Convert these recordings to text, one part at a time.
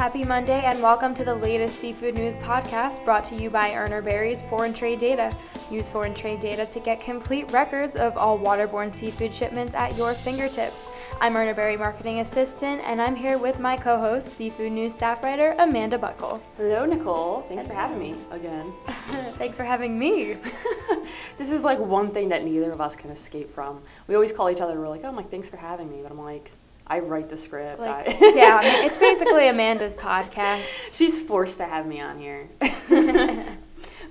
Happy Monday and welcome to the latest seafood news podcast brought to you by Urner Barry's Foreign Trade Data. Use foreign trade data to get complete records of all waterborne seafood shipments at your fingertips. I'm Urner Barry Marketing Assistant and I'm here with my co-host, seafood news staff writer Amanda Buckle. Hello, Nicole. Thanks for having me again. Thanks for having me. this is like one thing that neither of us can escape from. We always call each other, and we're like, oh, I'm thanks for having me. But I'm like, I write the script. Like, I- yeah, I mean, it's basically Amanda's podcast. She's forced to have me on here.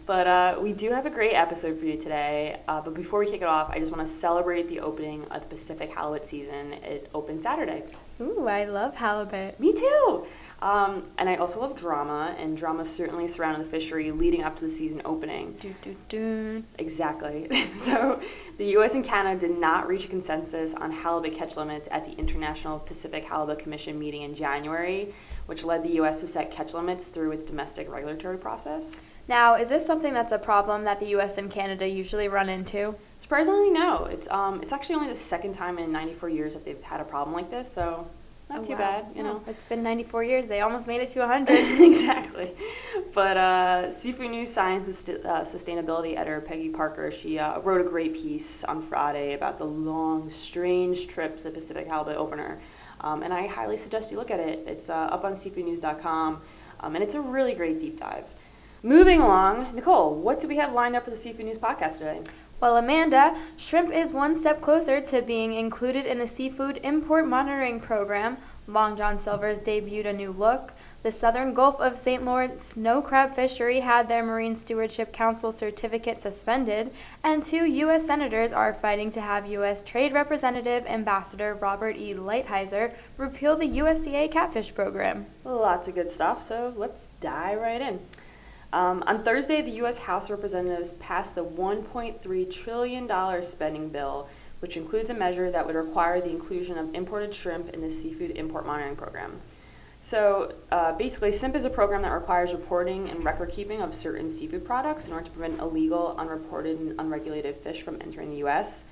but uh, we do have a great episode for you today. Uh, but before we kick it off, I just want to celebrate the opening of the Pacific Halibut season. It opens Saturday. Ooh, I love halibut. Me too. Um, and I also love drama, and drama certainly surrounded the fishery leading up to the season opening. Do, do, do. Exactly. so, the U.S. and Canada did not reach a consensus on halibut catch limits at the International Pacific Halibut Commission meeting in January, which led the U.S. to set catch limits through its domestic regulatory process. Now, is this something that's a problem that the U.S. and Canada usually run into? Surprisingly, no. It's um, it's actually only the second time in 94 years that they've had a problem like this, so not Oh, too wow. bad, you know. It's been 94 years. They almost made it to 100. exactly. But uh, Seafood News Science and uh, Sustainability editor Peggy Parker, she uh, wrote a great piece on Friday about the long, strange trip to the Pacific Halibut opener. Um, and I highly suggest you look at it. It's uh, up on seafoodnews.com, um, and it's a really great deep dive. Moving along, Nicole, what do we have lined up for the Seafood News podcast today? Well, Amanda, shrimp is one step closer to being included in the Seafood Import Monitoring Program. Long John Silver's debuted a new look. The Southern Gulf of St. Lawrence snow crab fishery had their Marine Stewardship Council certificate suspended, and two U.S. senators are fighting to have U.S. Trade Representative Ambassador Robert E. Lighthizer repeal the USDA catfish program. Lots of good stuff, so let's dive right in. Um, on Thursday, the U.S. House of Representatives passed the $1.3 trillion spending bill, which includes a measure that would require the inclusion of imported shrimp in the Seafood Import Monitoring Program. So uh, basically, SIMP is a program that requires reporting and record keeping of certain seafood products in order to prevent illegal, unreported, and unregulated fish from entering the U.S.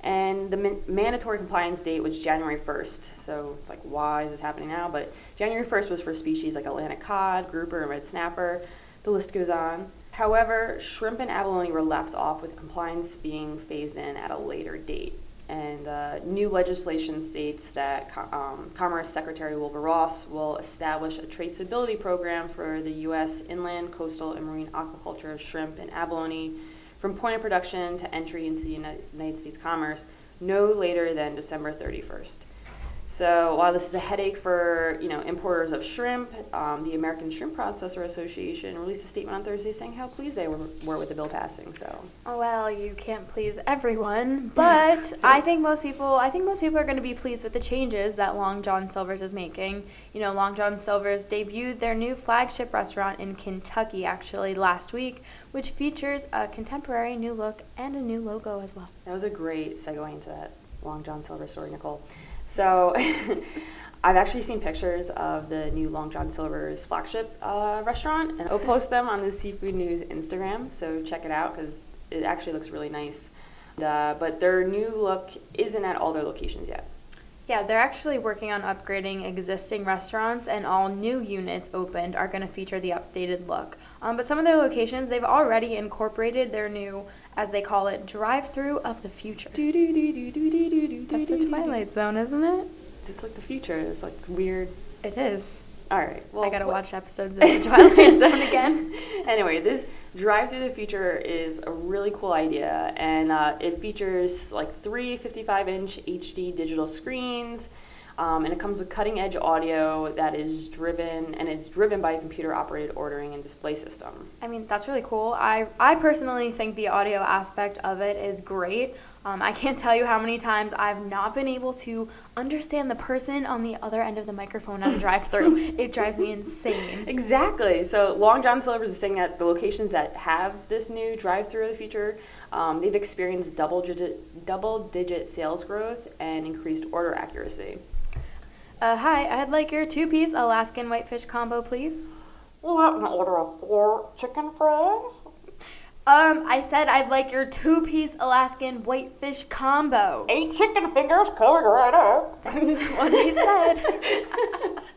And the man- mandatory compliance date was January 1st. So it's like, why is this happening now? But January 1st was for species like Atlantic cod, grouper, and red snapper. The list goes on. However, shrimp and abalone were left off with compliance being phased in at a later date. And uh, new legislation states that um, Commerce Secretary Wilbur Ross will establish a traceability program for the U.S. inland, coastal, and marine aquaculture of shrimp and abalone from point of production to entry into the United States commerce no later than December 31st. So while this is a headache for you know importers of shrimp, um, the American Shrimp Processor Association released a statement on Thursday saying how pleased they were, were with the bill passing. So Oh, Well, you can't please everyone, but I think most people I think most people are going to be pleased with the changes that Long John Silver's is making. You know, Long John Silver's debuted their new flagship restaurant in Kentucky actually last week, which features a contemporary new look and a new logo as well. that was a great segue into that Long John Silver story, Nicole. So I've actually seen pictures of the new Long John Silver's flagship uh, restaurant, and I'll post them on the Seafood News Instagram. So check it out because it actually looks really nice. Uh, but their new look isn't at all their locations yet. Yeah, they're actually working on upgrading existing restaurants, and all new units opened are going to feature the updated look. Um, but some of their locations, they've already incorporated their new, as they call it, drive-through of the future. That's the Twilight Zone, isn't it? It's like the future. It's like it's weird. It is. All right. Well, I gotta what- watch episodes of the Twilight Zone again. anyway, this Drive Through the Future is a really cool idea, and uh, it features like three 55 inch HD digital screens. Um, and it comes with cutting edge audio that is driven and it's driven by a computer operated ordering and display system. I mean, that's really cool. I, I personally think the audio aspect of it is great. Um, I can't tell you how many times I've not been able to understand the person on the other end of the microphone at a drive through. it drives me insane. Exactly. So Long John Silver's is saying that the locations that have this new drive through of the future, um, they've experienced double digit, double digit sales growth and increased order accuracy. Uh, hi, I'd like your two piece Alaskan whitefish combo, please. Well, I'm going to order a four chicken fries? Um, I said I'd like your two piece Alaskan whitefish combo. Eight chicken fingers coming right up. That's what he said.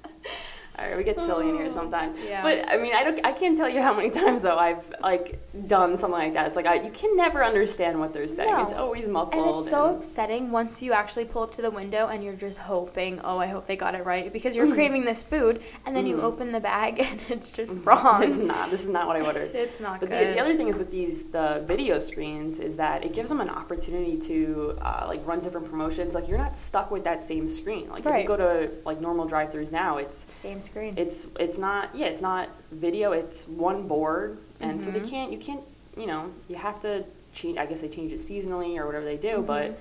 Right, we get silly in here sometimes. Yeah. But I mean, I don't. I can't tell you how many times though I've like done something like that. It's like I, you can never understand what they're saying. No. It's always muffled. And it's so and- upsetting once you actually pull up to the window and you're just hoping, oh, I hope they got it right because you're craving this food, and then you Mhm. open the bag and it's just wrong. It's not. This is not what I ordered. It's not But the, good. the other thing is with these the video screens is that it gives them an opportunity to uh, like run different promotions. Like you're not stuck with that same screen. Like if you go to like normal drive-throughs now, it's Same screen. It's it's not yeah it's not video. It's one board, and so they Mhm. can't you can't you know you have to change. I guess they change it seasonally or whatever they do, but. Mhm.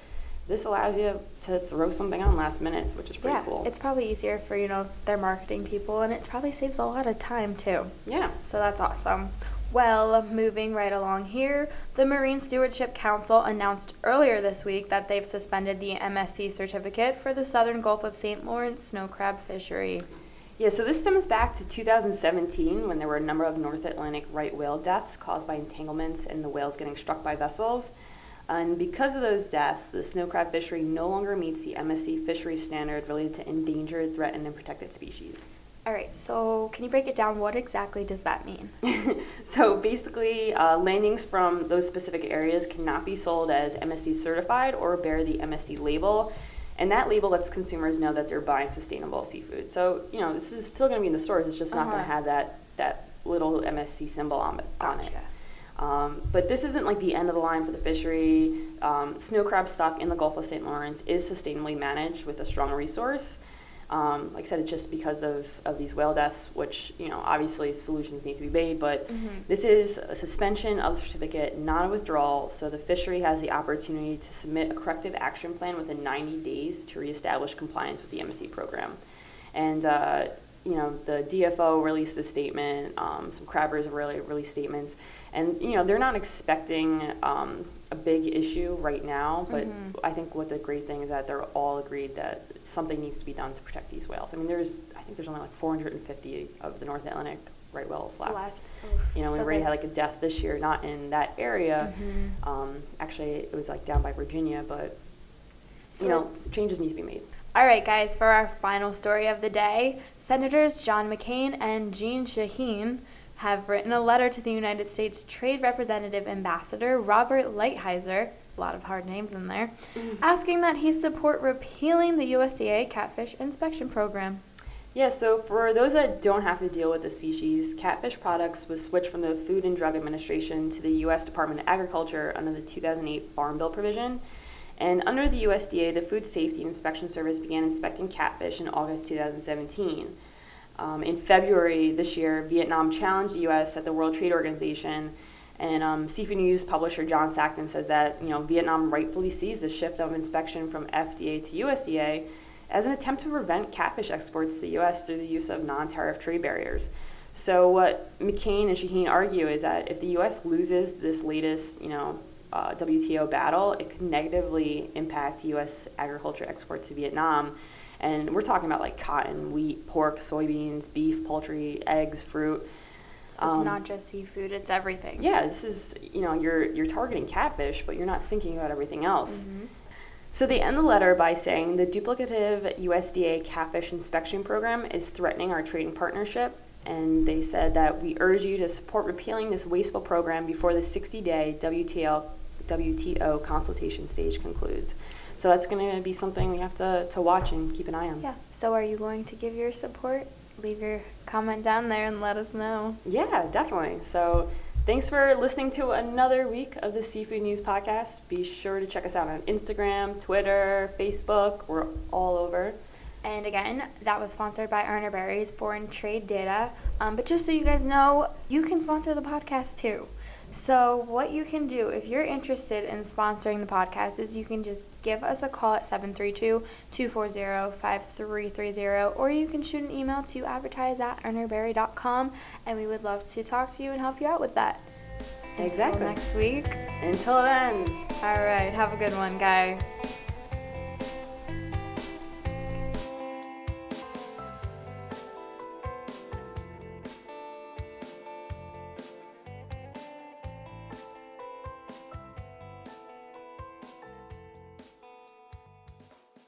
This allows you to throw something on last minute, which is pretty yeah, cool. it's probably easier for you know their marketing people, and it probably saves a lot of time too. yeah. So that's awesome. Well, moving right along here, the Marine Stewardship Council announced earlier this week that they've suspended the MSC certificate for the southern Gulf of St. Lawrence snow crab fishery. Yeah, so this stems back to 2017 when there were a number of North Atlantic right whale deaths caused by entanglements and the whales getting struck by vessels. And because of those deaths, the snow crab fishery no longer meets the MSC fishery standard related to endangered, threatened, and protected species. All right, so can you break it down? What exactly does that mean? so basically, uh, landings from those specific areas cannot be sold as MSC certified or bear the MSC label. And that label lets consumers know that they're buying sustainable seafood. So, you know, this is still going to be in the stores. It's just not going Uh-huh. to have that, that little MSC symbol on it. On it. Gotcha. Um, but this isn't like the end of the line for the fishery. Um, snow crab stock in the Gulf of St. Lawrence is sustainably managed with a strong resource. Um, like I said, it's just because of, of these whale deaths, which, you know, obviously solutions need to be made, but Mhm. this is a suspension of the certificate, not a withdrawal, so the fishery has the opportunity to submit a corrective action plan within 90 days to reestablish compliance with the MSC program. And, uh, you know, the DFO released a statement, um, some crabbers have really released statements, and, you know, they're not expecting um, a big issue right now, but Mhm. I think what the great thing is that they're all agreed that something needs to be done to protect these whales. I mean, there's, I think there's only like 450 of the North Atlantic right whales left. Left. You know, we already had like a death this year, not in that area. Mhm. Um, actually, it was like down by Virginia, but So you know, changes need to be made. All right, guys, for our final story of the day, Senators John McCain and Jeanne Shaheen have written a letter to the United States Trade Representative Ambassador Robert Lighthizer, a lot of hard names in there, mm-hmm. asking that he support repealing the USDA catfish inspection program. Yeah, so for those that don't have to deal with the species, catfish products was switched from the Food and Drug Administration to the U.S. Department of Agriculture under the 2008 Farm Bill provision. And under the USDA, the Food Safety Inspection Service began inspecting catfish in August 2017. Um, in February this year, Vietnam challenged the U.S. at the World Trade Organization, and um, Seafood News publisher John Sackton says that you know Vietnam rightfully sees the shift of inspection from FDA to USDA as an attempt to prevent catfish exports to the U.S. through the use of non-tariff trade barriers. So what McCain and Shaheen argue is that if the U.S. loses this latest, you know, uh, WTO battle, it could negatively impact U.S. agriculture exports to Vietnam. And we're talking about like cotton, wheat, pork, soybeans, beef, poultry, eggs, fruit. So it's Um, not just seafood, it's everything. Yeah, this is you know you're you're targeting catfish, but you're not thinking about everything else. Mhm. So they end the letter by saying the duplicative USDA catfish inspection program is threatening our trading partnership. And they said that we urge you to support repealing this wasteful program before the 60 day WTO, WTO consultation stage concludes. So that's going to be something we have to, to watch and keep an eye on. Yeah. So are you going to give your support? Leave your comment down there and let us know. Yeah, definitely. So thanks for listening to another week of the Seafood News Podcast. Be sure to check us out on Instagram, Twitter, Facebook. We're all over. And again, that was sponsored by Urner Barry's Foreign Trade Data. Um, but just so you guys know, you can sponsor the podcast too. So, what you can do if you're interested in sponsoring the podcast is you can just give us a call at 732 240 5330, or you can shoot an email to advertise at urnerbarry.com, and we would love to talk to you and help you out with that. Exactly. Until next week. Until then. All right. Have a good one, guys.